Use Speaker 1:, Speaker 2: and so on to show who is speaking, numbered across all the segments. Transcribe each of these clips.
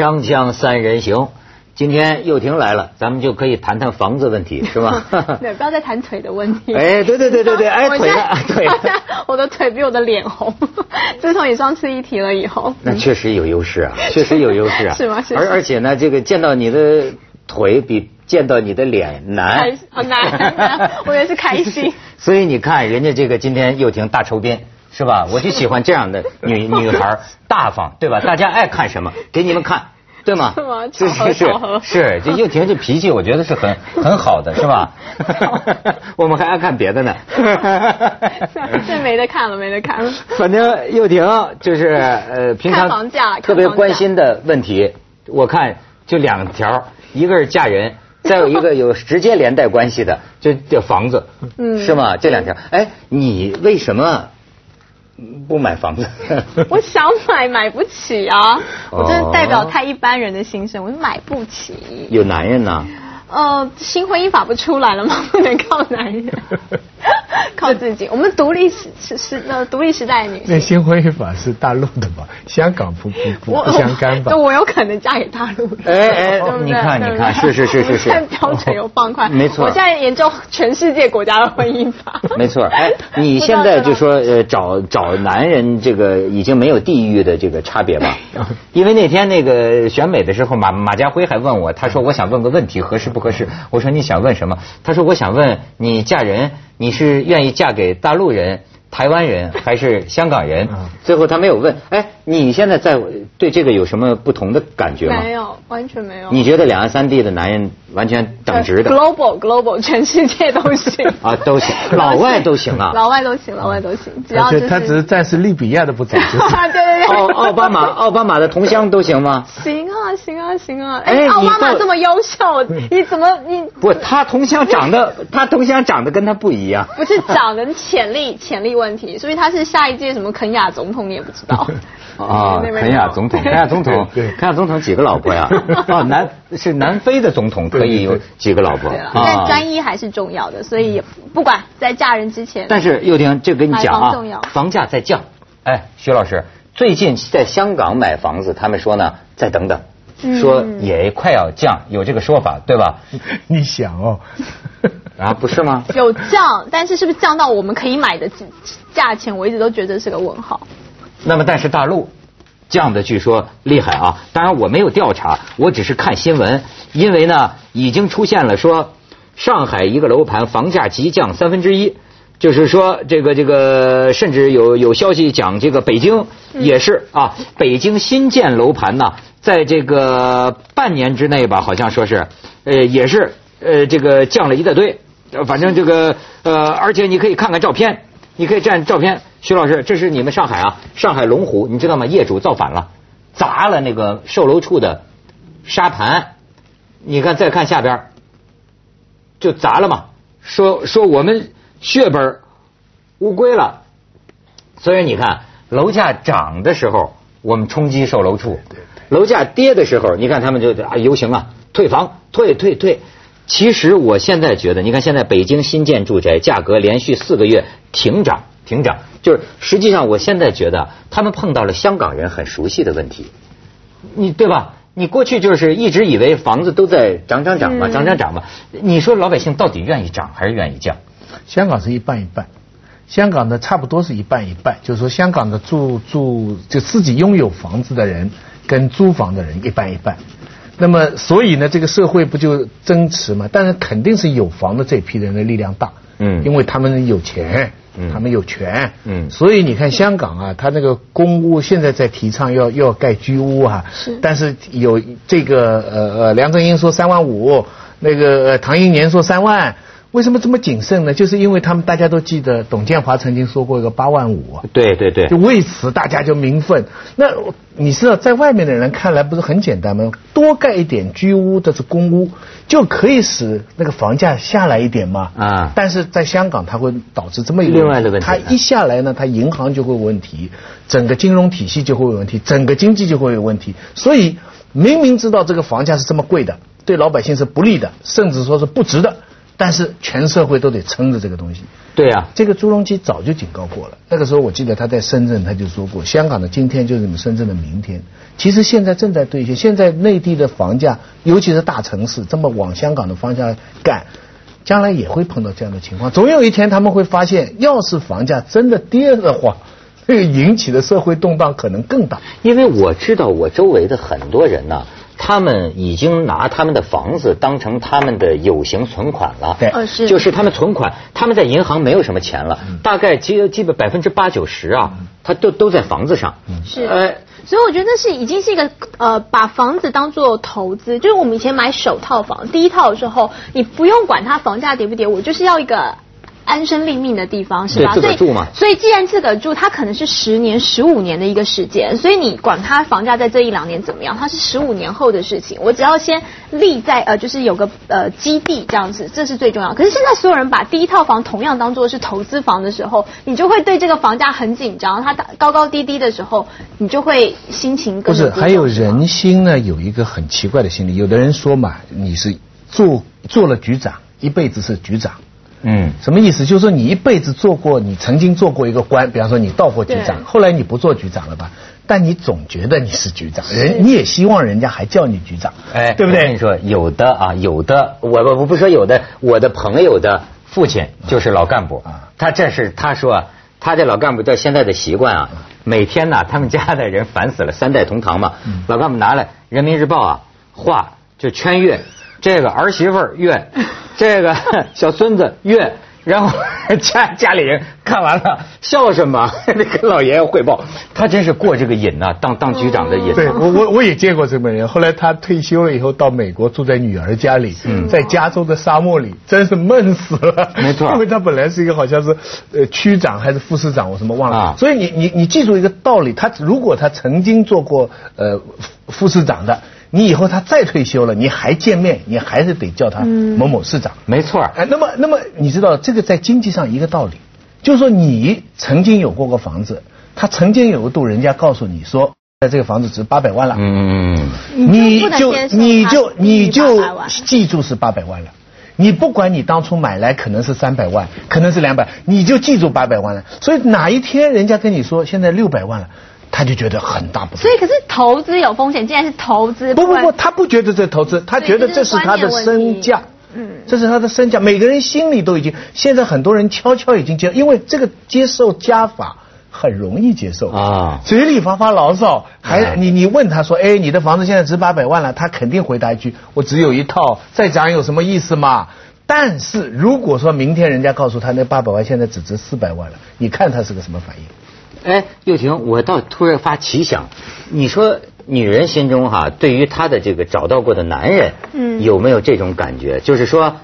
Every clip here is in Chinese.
Speaker 1: 锵锵三人行，今天又婷来了，咱们就可以谈谈房子问题，是吧？
Speaker 2: 对，不要再谈腿的问题。
Speaker 1: 哎，对对对对对，哎，腿的 腿的，
Speaker 2: 我的腿比我的脸红。自从你上次一提了以后，
Speaker 1: 那确实有优势啊，确实有优势啊。
Speaker 2: 是吗？
Speaker 1: 而而且呢，这个见到你的腿比见到你的脸难，
Speaker 2: 好难，我也是开心。
Speaker 1: 所以你看，人家这个今天又婷大抽鞭。是吧？我就喜欢这样的 女女孩，大方，对吧？大家爱看什么，给你们看，对吗？
Speaker 2: 是吗是是
Speaker 1: 是，这又婷这脾气，我觉得是很很好的，是吧？我们还爱看别的呢。
Speaker 2: 这没得看了，没得看了。
Speaker 1: 反正又婷就是呃，平常特别关心的问题，我看就两条，一个是嫁人，再有一个有直接连带关系的，就这房子，嗯，是吗？这两条，哎，你为什么？不买房子，
Speaker 2: 我想买买不起啊！我真的代表太一般人的心声，我买不起。
Speaker 1: 有男人呢？
Speaker 2: 呃，新婚姻法不出来了吗？不能靠男人，靠自己。我们独立时时呃独立时代女性。
Speaker 3: 那新婚姻法是大陆的吧？香港不不 不相干吧？
Speaker 2: 我有可能嫁给大陆的。
Speaker 1: 哎哎，你看你看，是是是是是。
Speaker 2: 标准又放宽，
Speaker 1: 没错。
Speaker 2: 我现在研究全世界国家的婚姻法。
Speaker 1: 没错，哎，你现在就说呃找找男人，这个已经没有地域的这个差别吧？因为那天那个选美的时候，马马家辉还问我，他说我想问个问题，合适不？合适，我说你想问什么？他说我想问你嫁人，你是愿意嫁给大陆人？台湾人 还是香港人？最后他没有问。哎，你现在在对这个有什么不同的感觉吗？
Speaker 2: 没有，完全没有。
Speaker 1: 你觉得两岸三地的男人完全等值的
Speaker 2: ？Global Global，全世界都行
Speaker 1: 啊，都行，老外都行啊，
Speaker 2: 老外都行，老外都行，只要
Speaker 3: 他只是暂时利比亚的不走。
Speaker 2: 对对对。
Speaker 1: 奥奥巴马，奥巴马的同乡都行吗？
Speaker 2: 行啊，行啊，行啊。哎，奥巴马这么优秀，你怎么你？
Speaker 1: 不，他同乡长得，他同乡长得跟他不一样。
Speaker 2: 不是长得潜力，潜力。问题，所以他是下一届什么肯雅总统，你也不知道
Speaker 1: 啊？肯雅总统，肯雅总统，肯雅总统几个老婆呀？哦，南是南非的总统，可以有几个老婆？
Speaker 2: 对但专一还是重要的，所以不管在嫁人之前。
Speaker 1: 但是又听这跟你讲啊，房价在降。哎，徐老师，最近在香港买房子，他们说呢，再等等，说也快要降，有这个说法，对吧？
Speaker 3: 你想哦。
Speaker 1: 啊，不是吗？
Speaker 2: 有降，但是是不是降到我们可以买的价钱？我一直都觉得是个问号。
Speaker 1: 那么，但是大陆降的据说厉害啊！当然我没有调查，我只是看新闻。因为呢，已经出现了说上海一个楼盘房价急降三分之一，就是说这个这个，甚至有有消息讲这个北京也是啊，北京新建楼盘呢，在这个半年之内吧，好像说是呃也是呃这个降了一大堆。呃，反正这个呃，而且你可以看看照片，你可以站照片。徐老师，这是你们上海啊，上海龙湖，你知道吗？业主造反了，砸了那个售楼处的沙盘。你看，再看下边，就砸了嘛。说说我们血本乌归了。所以你看，楼价涨的时候，我们冲击售楼处；楼价跌的时候，你看他们就啊游行啊，退房，退退退。其实我现在觉得，你看现在北京新建住宅价格连续四个月停涨停涨，就是实际上我现在觉得他们碰到了香港人很熟悉的问题，你对吧？你过去就是一直以为房子都在涨涨涨嘛，涨涨涨嘛。你说老百姓到底愿意涨还是愿意降？
Speaker 3: 香港是一半一半，香港的差不多是一半一半，就是说香港的住住就自己拥有房子的人跟租房的人一半一半。那么，所以呢，这个社会不就争持嘛？但是肯定是有房的这批人的力量大，嗯，因为他们有钱，嗯，他们有权，嗯，所以你看香港啊，他那个公屋现在在提倡要要盖居屋啊，是，但是有这个呃呃，梁振英说三万五，那个唐英年说三万。为什么这么谨慎呢？就是因为他们大家都记得董建华曾经说过一个八万五，
Speaker 1: 对对对，
Speaker 3: 就为此大家就民愤。那你知道在外面的人看来不是很简单吗？多盖一点居屋，这是公屋，就可以使那个房价下来一点嘛。啊！但是在香港，它会导致这么一个
Speaker 1: 另外的问题。
Speaker 3: 它一下来呢，它银行就会有问题，整个金融体系就会有问题，整个经济就会有问题。所以明明知道这个房价是这么贵的，对老百姓是不利的，甚至说是不值的。但是全社会都得撑着这个东西。
Speaker 1: 对啊、
Speaker 3: 这个朱镕基早就警告过了，那个时候我记得他在深圳他就说过，香港的今天就是你们深圳的明天。其实现在正在兑现，现在内地的房价，尤其是大城市，这么往香港的方向干，将来也会碰到这样的情况。总有一天他们会发现，要是房价真的跌的话，这个引起的社会动荡可能更大。
Speaker 1: 因为我知道我周围的很多人呢，他们已经拿他们的房子当成他们的有形存款了。
Speaker 3: 对
Speaker 1: 就是他们存款，他们在银行没有什么钱了，大概基基本百分之八九十啊，他都都在房子上。
Speaker 2: 是
Speaker 1: 呃，
Speaker 2: 所以我觉得那是已经是一个呃，把房子当做投资，就是我们以前买首套房，第一套的时候，你不用管它房价跌不跌，我就是要一个。安身立命的地方是吧？
Speaker 1: 对自个儿
Speaker 2: 所以
Speaker 1: 住嘛
Speaker 2: 所以既然自个儿住，它可能是十年、十五年的一个时间，所以你管它房价在这一两年怎么样，它是十五年后的事情。我只要先立在呃，就是有个呃基地这样子，这是最重要。可是现在所有人把第一套房同样当做是投资房的时候，你就会对这个房价很紧张，它高高低低的时候，你就会心情
Speaker 3: 不是，还有人心呢，有一个很奇怪的心理。有的人说嘛，你是做做了局长，一辈子是局长。
Speaker 1: 嗯，
Speaker 3: 什么意思？就是说你一辈子做过，你曾经做过一个官，比方说你到过局长，后来你不做局长了吧？但你总觉得你是局长，人你也希望人家还叫你局长，
Speaker 1: 哎，
Speaker 3: 对不对？
Speaker 1: 我跟你说，有的啊，有的，我我我不说有的，我的朋友的父亲就是老干部
Speaker 3: 啊，
Speaker 1: 他这是他说他这老干部到现在的习惯啊，每天呢，他们家的人烦死了，三代同堂嘛，老干部拿来《人民日报》啊画就圈阅，这个儿媳妇儿怨，这个 小孙子怨。然后 家家里人看完了笑什么？得跟老爷爷汇报。他真是过这个瘾呐、当当局长的瘾。
Speaker 3: 对我我我也见过这么人，后来他退休了以后到美国住在女儿家里，在加州的沙漠里，真是闷死了。
Speaker 1: 没错
Speaker 3: 因为他本来是一个好像是呃区长还是副市长，我什么忘了。
Speaker 1: 啊
Speaker 3: 所以你你你记住一个道理，他如果他曾经做过呃副副市长的，你以后他再退休了，你还见面，你还是得叫他某某市长。
Speaker 1: 没错儿。
Speaker 3: 哎，那么那么你知道这个在经济上一个道理，就是说你曾经有过个房子，他曾经有一度人家告诉你说，在这个房子值八百万了，
Speaker 1: 嗯，
Speaker 3: 你就你就你就记住是八百万了。你不管你当初买来可能是三百万，可能是两百，你就记住八百万了。所以哪一天人家跟你说现在六百万了，他就觉得很大不对。
Speaker 2: 所以可是投资有风险，竟然是投资，
Speaker 3: 不不不，他不觉得这投资，他觉得这是他的身价。
Speaker 2: 嗯
Speaker 3: 这是他的身价，每个人心里都已经，现在很多人悄悄已经接，因为这个接受加法很容易接受
Speaker 1: 啊
Speaker 3: 嘴里发发牢骚，还
Speaker 1: 哎
Speaker 3: 你你问他说，哎，你的房子现在值八百万了，他肯定回答一句，我只有一套，再涨有什么意思嘛？但是如果说明天人家告诉他那八百万现在只值四百万了，你看他是个什么反应？
Speaker 1: 哎，又婷，我倒突然发奇想，你说女人心中哈、对于她的这个找到过的男人，
Speaker 2: 嗯
Speaker 1: 有没有这种感觉？就是说，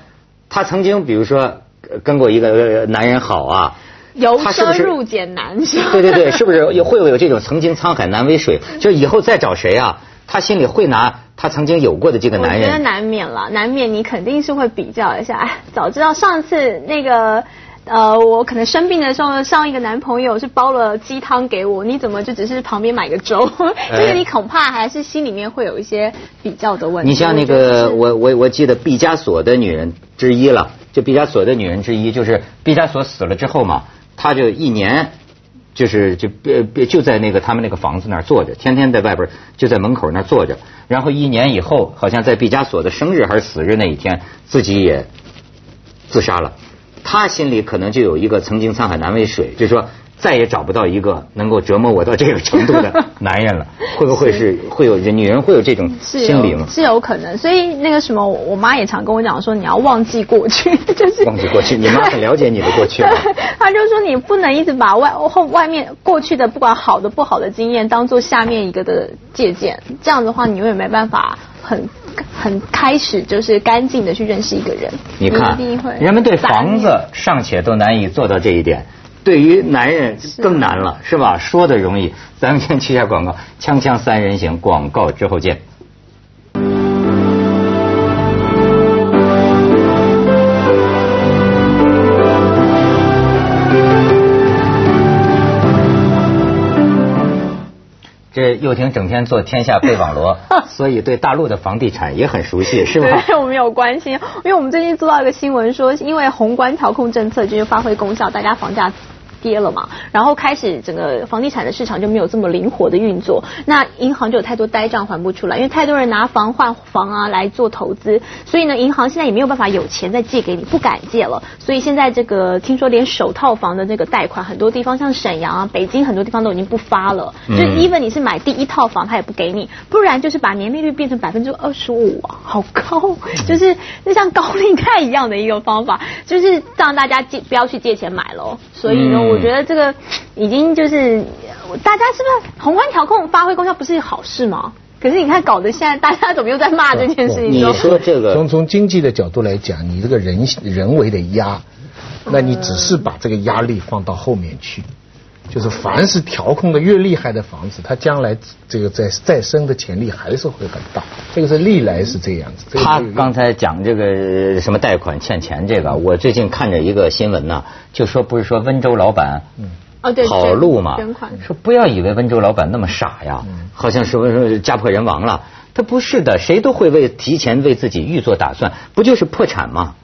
Speaker 1: 她曾经比如说呃跟过一个呃男人好啊，
Speaker 2: 由奢入俭难，是吧
Speaker 1: 对对对，是不是也会有这种曾经沧海难为水？就以后再找谁啊，她心里会拿她曾经有过的这个男人
Speaker 2: 我觉得。难免了，难免你肯定是会比较一下。哎，早知道上次那个。呃，我可能生病的时候，上一个男朋友是煲了鸡汤给我，你怎么就只是旁边买个粥？
Speaker 1: 哎
Speaker 2: 就是你恐怕还是心里面会有一些比较的问题。
Speaker 1: 你像那个我我我记得毕加索的女人之一了，就毕加索的女人之一，就是毕加索死了之后嘛，他就一年就是就别别就在那个他们那个房子那儿坐着，天天在外边就在门口那儿坐着，然后一年以后，好像在毕加索的生日还是死日那一天，自己也自杀了。他心里可能就有一个曾经沧海难为水，就是说再也找不到一个能够折磨我到这个程度的男人了。会不会是会有女人会有这种心理吗？
Speaker 2: 有是有可能，所以那个什么，我妈也常跟我讲说，你要忘记过去，就是
Speaker 1: 忘记过去你妈很了解你的过去啊，
Speaker 2: 她就说你不能一直把外后外面过去的不管好的不好的经验当做下面一个的借鉴，这样的话你永远没办法很很开始就是干净的去认识一个人。
Speaker 1: 你看人们对房子尚且都难以做到这一点，对于男人更难了，是吧？说的容易，咱们先去一下广告，锵锵三人行，广告之后见。这又婷整天做天下备网罗，所以对大陆的房地产也很熟悉，是吧？
Speaker 2: 对，我们有关心，因为我们最近做到一个新闻说，因为宏观调控政策就是发挥功效，大家房价。跌了嘛，然后开始整个房地产的市场就没有这么灵活的运作，那银行就有太多呆账还不出来，因为太多人拿房换房啊来做投资，所以呢，银行现在也没有办法有钱再借给你，不敢借了，所以现在这个听说连首套房的那个贷款，很多地方像沈阳啊、北京很多地方都已经不发了，就 even 你是买第一套房，他也不给你，不然就是把年利率变成百分之二十五，好高，就是就像高利贷一样的一个方法，就是让大家借不要去借钱买喽，所以呢，我。我觉得这个已经就是大家是不是宏观调控发挥功效不是好事吗？可是你看搞得现在大家怎么又在骂这件事情？
Speaker 1: 你说这个
Speaker 3: 从从经济的角度来讲，你这个人人为的压，那你只是把这个压力放到后面去。就是凡是调控的越厉害的房子，它将来这个再再生的潜力还是会很大。这个是历来是这样子。
Speaker 1: 他刚才讲这个什么贷款欠钱这个，我最近看着一个新闻呢，就说不是说温州老板
Speaker 2: 哦对
Speaker 1: 跑路嘛，说不要以为温州老板那么傻呀，好像是说家破人亡了，他不是的，谁都会为提前为自己预做打算，不就是破产吗？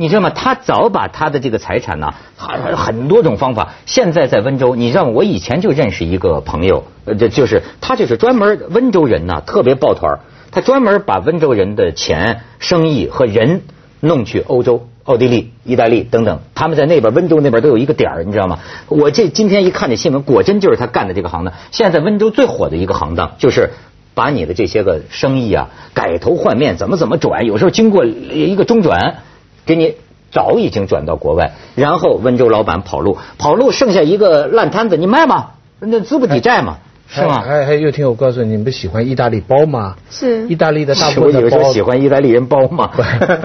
Speaker 1: 你知道吗？他早把他的这个财产呢，很 很多种方法。现在在温州，你知道？我以前就认识一个朋友，呃，这就是他就是专门温州人呢，特别抱团他专门把温州人的钱、生意和人弄去欧洲、奥地利、意大利等等。他们在那边温州那边都有一个点儿，你知道吗？我这今天一看这新闻，果真就是他干的这个行当。现在在温州最火的一个行当，就是把你的这些个生意啊改头换面，怎么怎么转，有时候经过一个中转。给你早已经转到国外，然后温州老板跑路，跑路剩下一个烂摊子，你卖吗？那资不抵债嘛，是吗？
Speaker 3: 还还又听我告诉你，你不喜欢意大利包吗？
Speaker 2: 是
Speaker 3: 意大利的大部分的
Speaker 1: 包，喜欢意大利人包吗？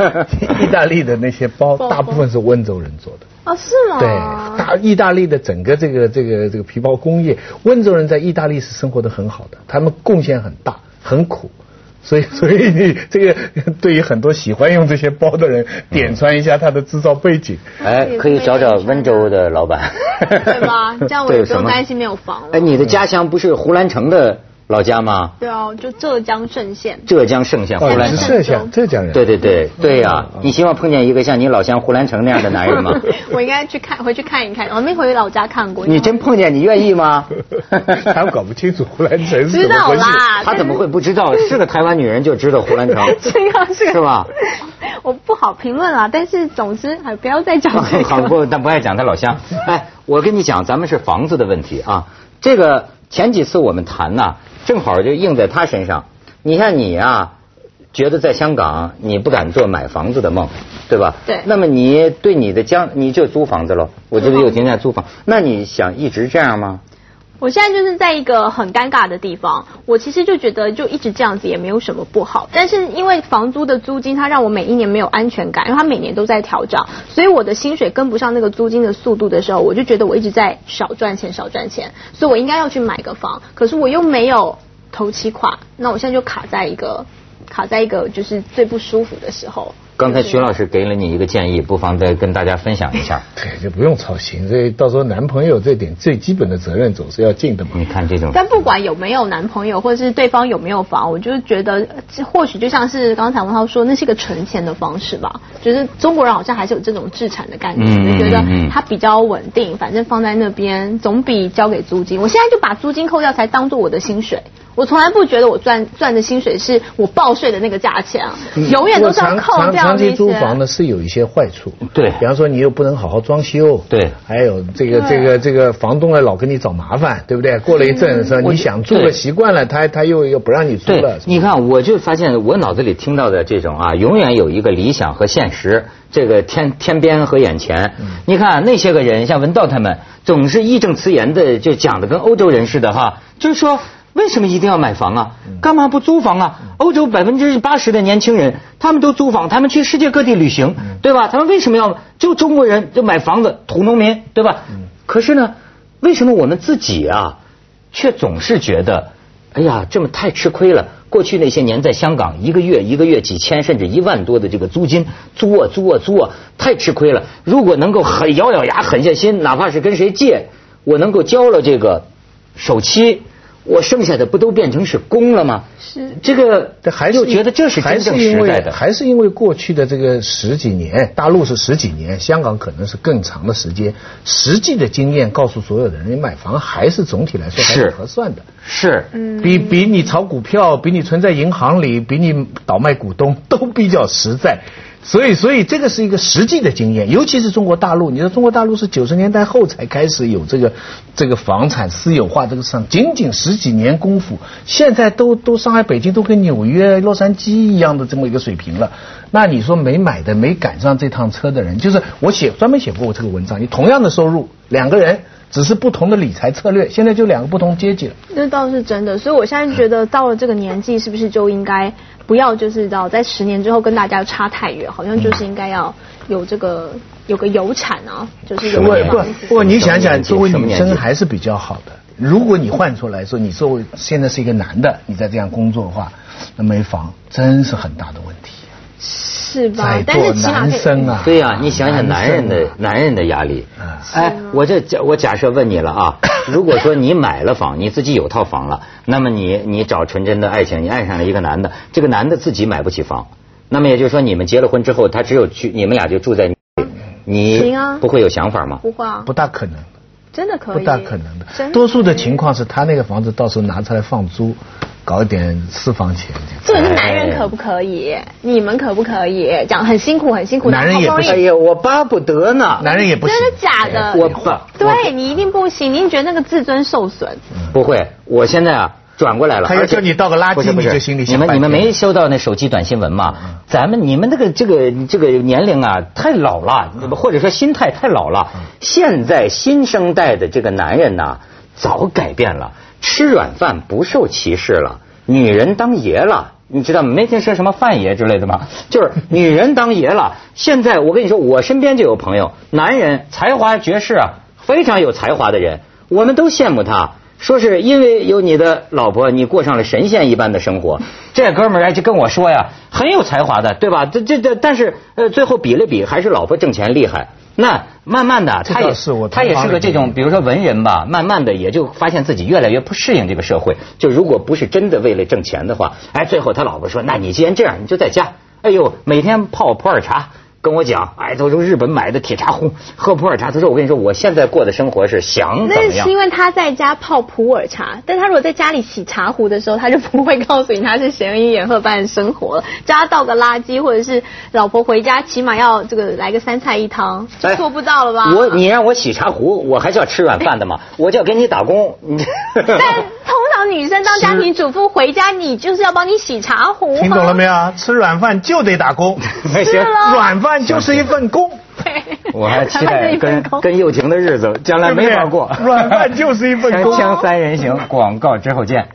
Speaker 3: 意大利的那些包大部分是温州人做的。
Speaker 2: 哦，是吗？
Speaker 3: 对，大意大利的整个这个这个这个皮包工业，温州人在意大利是生活的很好的，他们贡献很大，很苦。所以，所以你这个对于很多喜欢用这些包的人，点穿一下它的制造背景。
Speaker 1: 哎，可以找找温州的老板，
Speaker 2: 对吧？这样我不用担心没有房了。
Speaker 1: 哎，你的家乡不是胡兰成的？老家吗？
Speaker 2: 对啊，就浙江嵊县。
Speaker 1: 浙江嵊县，
Speaker 3: 胡兰成，浙江人。
Speaker 1: 对对对对呀！你希望碰见一个像你老乡胡兰成那样的男人吗？
Speaker 2: 我应该去看，回去看一看。我没回老家看过。
Speaker 1: 你真碰见，你愿意吗？
Speaker 3: 他们搞不清楚胡兰成。
Speaker 2: 知道啦，
Speaker 1: 他怎么会不知道？是个台湾女人就知道胡兰成。
Speaker 2: 这样是
Speaker 1: 是吧？
Speaker 2: 我不好评论啊，但是总之，哎，不要再讲
Speaker 1: 了。好不，但不爱讲他老乡。哎，我跟你讲，咱们是房子的问题啊。这个前几次我们谈呢。正好就应在他身上。你像你啊，觉得在香港你不敢做买房子的梦，对吧？
Speaker 2: 对。
Speaker 1: 那么你对你的将你就租房子了？我觉得有天在租房。那你想一直这样吗？
Speaker 2: 我现在就是在一个很尴尬的地方，我其实就觉得就一直这样子也没有什么不好，但是因为房租的租金它让我每一年没有安全感，因为它每年都在调涨，所以我的薪水跟不上那个租金的速度的时候，我就觉得我一直在少赚钱少赚钱，所以我应该要去买个房，可是我又没有头期款，那我现在就卡在一个卡在一个就是最不舒服的时候。
Speaker 1: 刚才徐老师给了你一个建议，不妨再跟大家分享一下。
Speaker 3: 对，就不用操心，这到时候男朋友这点最基本的责任总是要尽的嘛。
Speaker 1: 你看这种。
Speaker 2: 但不管有没有男朋友，或者是对方有没有房，我就觉得或许就像是刚才文涛说，那是一个存钱的方式吧。就是中国人好像还是有这种置产的概念，就觉得它比较稳定，反正放在那边总比交给租金。我现在就把租金扣掉，才当做我的薪水。我从来不觉得我赚赚的薪水是我报税的那个价钱啊，永远都是要扣掉
Speaker 3: 长期租房呢是有一些坏处，
Speaker 1: 对，
Speaker 3: 比方说你又不能好好装修，
Speaker 1: 对，
Speaker 3: 还有这个这个这个房东呢老给你找麻烦，对不对？过了一阵子你想住了习惯了，他他又又不让你住了。
Speaker 1: 你看，我就发现我脑子里听到的这种啊，永远有一个理想和现实，这个天天边和眼前。你看那些个人，像文道他们，总是义正辞严的就讲的跟欧洲人似的哈，就是说。为什么一定要买房啊？干嘛不租房啊？欧洲百分之八十的年轻人，他们都租房，他们去世界各地旅行，对吧？他们为什么要就中国人就买房子，土农民，对吧？可是呢，为什么我们自己啊，却总是觉得，哎呀，这么太吃亏了？过去那些年在香港，一个月一个月几千甚至一万多的这个租金，租啊租啊租啊，太吃亏了。如果能够狠咬咬牙狠下心，哪怕是跟谁借，我能够交了这个首期。我剩下的不都变成是功了吗？
Speaker 2: 是
Speaker 1: 这个
Speaker 3: 这还是
Speaker 1: 又觉得这是
Speaker 3: 还
Speaker 1: 真正
Speaker 3: 是因为
Speaker 1: 实在的。
Speaker 3: 还是因为过去的这个十几年，大陆是十几年，香港可能是更长的时间。实际的经验告诉所有的人，你买房还是总体来说还
Speaker 1: 是
Speaker 3: 是合算的。
Speaker 1: 是，
Speaker 2: 嗯
Speaker 3: 比比你炒股票，比你存在银行里，比你倒卖股东都比较实在。所以，所以这个是一个实际的经验，尤其是中国大陆。你说中国大陆是九十年代后才开始有这个这个房产私有化这个上，仅仅十几年功夫，现在都都上海、北京都跟纽约、洛杉矶一样的这么一个水平了。那你说没买的、没赶上这趟车的人，就是我写专门写过我这个文章，你同样的收入，两个人只是不同的理财策略，现在就两个不同阶级了。
Speaker 2: 那倒是真的，所以我现在觉得到了这个年纪，是不是就应该不要就是到在十年之后跟大家差太远，好像就是应该要有这个有个有产啊，就是有
Speaker 3: 不
Speaker 2: 个
Speaker 3: 不你想想，作为女生还是比较好的。如果你换出来说，你作为现在是一个男的，你在这样工作的话，那没房真是很大的问题。
Speaker 2: 是吧？
Speaker 3: 在？
Speaker 2: 但是
Speaker 3: 做
Speaker 2: 起码
Speaker 3: 男生啊，
Speaker 1: 对呀、你想想男人的男人的压力。
Speaker 3: 啊。
Speaker 1: 哎，我这假我假设问你了啊，如果说你买了房，你自己有套房了，那么你你找纯真的爱情，你爱上了一个男的，这个男的自己买不起房，那么也就是说你们结了婚之后，他只有去你们俩就住在你
Speaker 2: 行啊。
Speaker 1: 不会有想法吗？
Speaker 2: 不会啊。
Speaker 3: 不，大可能，
Speaker 2: 真的可以，
Speaker 3: 不大可能的。
Speaker 2: 真
Speaker 3: 多数的情况是他那个房子到时候拿出来放租，搞一点私房钱。
Speaker 2: 重点是男人可不可以？你们可不可以？讲很辛苦，很辛苦，
Speaker 3: 男人也不行
Speaker 2: 好容易
Speaker 1: 哎呀，我巴不得呢。
Speaker 3: 男人也不行。
Speaker 2: 真的假的？
Speaker 1: 我爸
Speaker 2: 对你一定不行，你一定觉得那个自尊受损。
Speaker 1: 不会，我现在啊转过来了。而且
Speaker 3: 他要叫你倒个垃圾
Speaker 1: 不是不是
Speaker 3: 你就心里
Speaker 1: 你们你们没收到那手机短新闻吗？咱们你们那个这个这个年龄啊太老了，或者说心态太老了。现在新生代的这个男人呐、早改变了，吃软饭不受歧视了，女人当爷了。你知道吗？没听说什么范爷之类的吗？就是女人当爷了。现在我跟你说，我身边就有朋友，男人才华绝世啊，非常有才华的人，我们都羡慕他。说是因为有你的老婆，你过上了神仙一般的生活。这哥们儿就跟我说呀，很有才华的，对吧？这这这，但是呃，最后比了比，还是老婆挣钱厉害。那慢慢的，他也
Speaker 3: 是我
Speaker 1: 他也是个这种，比如说文人吧，慢慢的也就发现自己越来越不适应这个社会。就如果不是真的为了挣钱的话，哎，最后他老婆说，那你既然这样，你就在家，哎呦，每天泡普洱茶。跟我讲，哎，都是日本买的铁茶壶，喝普洱茶。他说：“我跟你说，我现在过的生活是想怎
Speaker 2: 那
Speaker 1: 么样
Speaker 2: 是因为他在家泡普洱茶，但他如果在家里洗茶壶的时候，他就不会告诉你他是闲云野鹤般的生活了。叫他倒个垃圾，或者是老婆回家，起码要这个来个三菜一汤，就
Speaker 1: 哎
Speaker 2: 做不到了吧？
Speaker 1: 我你让我洗茶壶，我还是要吃软饭的嘛？我就要给你打工。你
Speaker 2: 但女生当家庭主妇回家，你就是要帮你洗茶壶。
Speaker 3: 听懂了没有？吃软饭就得打工，
Speaker 1: 行。
Speaker 2: 是 了
Speaker 3: 软饭就是一份工，
Speaker 2: 对，
Speaker 1: 我还期待
Speaker 2: 一份
Speaker 1: 跟
Speaker 2: 工
Speaker 1: 跟幼婷的日子将来没法过。
Speaker 3: 软饭就是一份工。
Speaker 1: 锵锵三人行，广告之后见。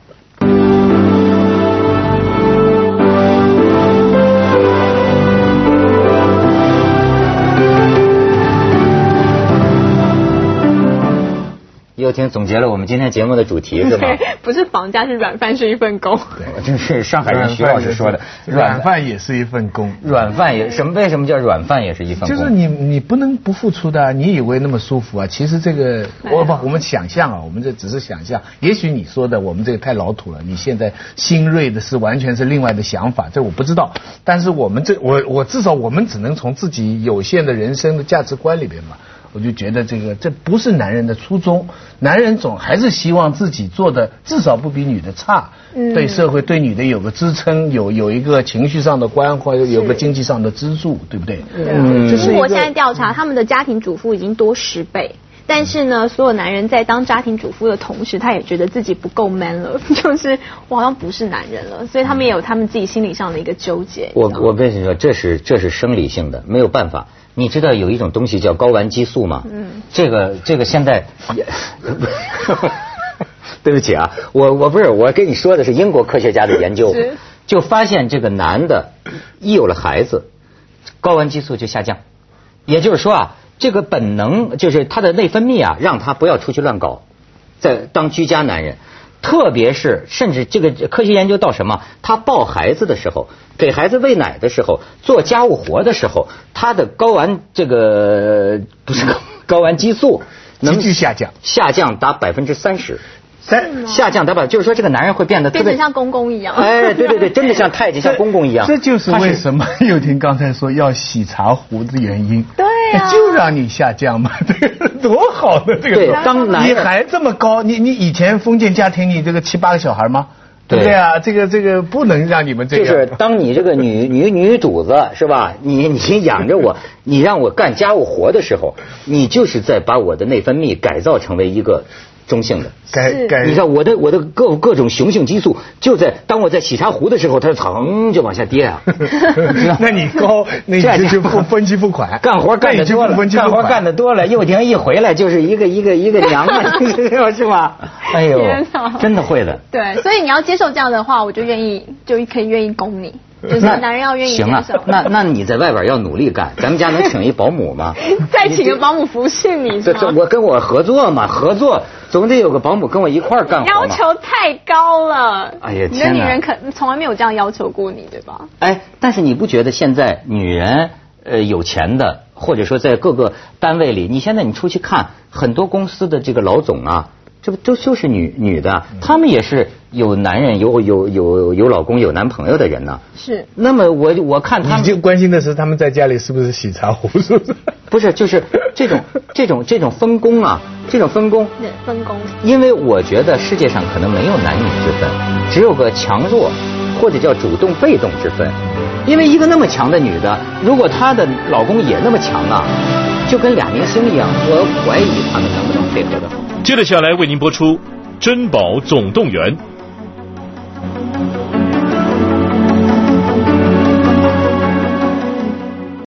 Speaker 1: 幼婷总结了我们今天节目的主题 是吗？
Speaker 2: 不是房价是软饭是一份工。
Speaker 1: 对这是上海人徐老师说的，
Speaker 3: 软饭也是一份工。
Speaker 1: 软饭也什么？为什么叫软饭也是一份工？
Speaker 3: 就是你你不能不付出的啊，你以为那么舒服啊？其实这个我不，我们想象啊，我们这只是想象。也许你说的我们这个太老土了，你现在新锐的是完全是另外的想法，这我不知道。但是我们这我我至少我们只能从自己有限的人生的价值观里边嘛。我就觉得这个这不是男人的初衷，男人总还是希望自己做的至少不比女的差，
Speaker 2: 嗯
Speaker 3: 对社会对女的有个支撑，有有一个情绪上的关怀，有个经济上的支柱，对不对？
Speaker 2: 嗯，
Speaker 3: 这是一个
Speaker 2: 英国现在调查，他们的家庭主妇已经多十倍。但是呢，所有男人在当家庭主妇的同时，他也觉得自己不够 man 了，就是我好像不是男人了，所以他们也有他们自己心理上的一个纠结。
Speaker 1: 我我跟你说，这是这是生理性的，没有办法。你知道有一种东西叫睾丸激素吗？
Speaker 2: 嗯
Speaker 1: 这个这个现在也，对不起啊，我我不是我跟你说的是英国科学家的研究，就发现这个男的一有了孩子，睾丸激素就下降，也就是说啊，这个本能就是他的内分泌啊，让他不要出去乱搞，在当居家男人。特别是，甚至这个科学研究到什么？他抱孩子的时候，给孩子喂奶的时候，做家务活的时候，他的睾丸这个不是睾 睾丸激素能
Speaker 3: 急剧下降
Speaker 1: 下降达百分之三十。
Speaker 3: 三
Speaker 1: 下降，他把就是说这个男人会变得特别
Speaker 2: 变得像公公一样。
Speaker 1: 哎，对对对，真的像太监、像公公一样。
Speaker 3: 这就是为什么 又婷刚才说要洗茶壶的原因。
Speaker 2: 对啊
Speaker 3: 就让你下降嘛，这个多好的这个
Speaker 1: 对。当男
Speaker 3: 你还这么高，你你以前封建家庭你这个七八个小孩吗？对不
Speaker 1: 对
Speaker 3: 对啊？这个这个不能让你们这
Speaker 1: 就。是当你这个女 女女主子是吧？你你养着我，你让我干家务活的时候，你就是在把我的内分泌改造成为一个中性的。
Speaker 2: 是
Speaker 3: 改改
Speaker 1: 你知道我的我的各各种雄性激素就在当我在洗茶壶的时候，它噌就往下跌啊。
Speaker 3: 那你高，那你就就付 分期付款，
Speaker 1: 干活干的多了，干活干的多了，幼婷一回来就是一个一个一个娘们，是吧？哎呦，真的会的。
Speaker 2: 对，所以你要接受这样的话，我就愿意，就可以愿意供你，就是男人要愿意接
Speaker 1: 行啊
Speaker 2: 受。，
Speaker 1: 那那你在外边要努力干，咱们家能请一保姆吗？
Speaker 2: 再请个保姆服侍你
Speaker 1: 这
Speaker 2: 是吗？
Speaker 1: 这我跟我合作嘛，合作总得有个保姆跟我一块儿干活
Speaker 2: 要。求太高了。
Speaker 1: 哎呀
Speaker 2: 你的女人可从来没有这样要求过你，对吧？
Speaker 1: 哎，但是你不觉得现在女人呃有钱的，或者说在各个单位里，你现在你出去看很多公司的这个老总啊，这不都就是女女的，她们也是有男人、有有有有老公、有男朋友的人呢。
Speaker 2: 是。
Speaker 1: 那么我我看他们
Speaker 3: 你就关心的是他们在家里是不是洗茶壶，是不是？
Speaker 1: 不是就是这种这种这种分工啊，这种分工，
Speaker 2: 对，分工。
Speaker 1: 因为我觉得世界上可能没有男女之分，只有个强弱或者叫主动被动之分。因为一个那么强的女的，如果她的老公也那么强啊，就跟俩明星一样，我怀疑他们能不能配合得好。
Speaker 4: 接着下来为您播出《珍宝总动员》。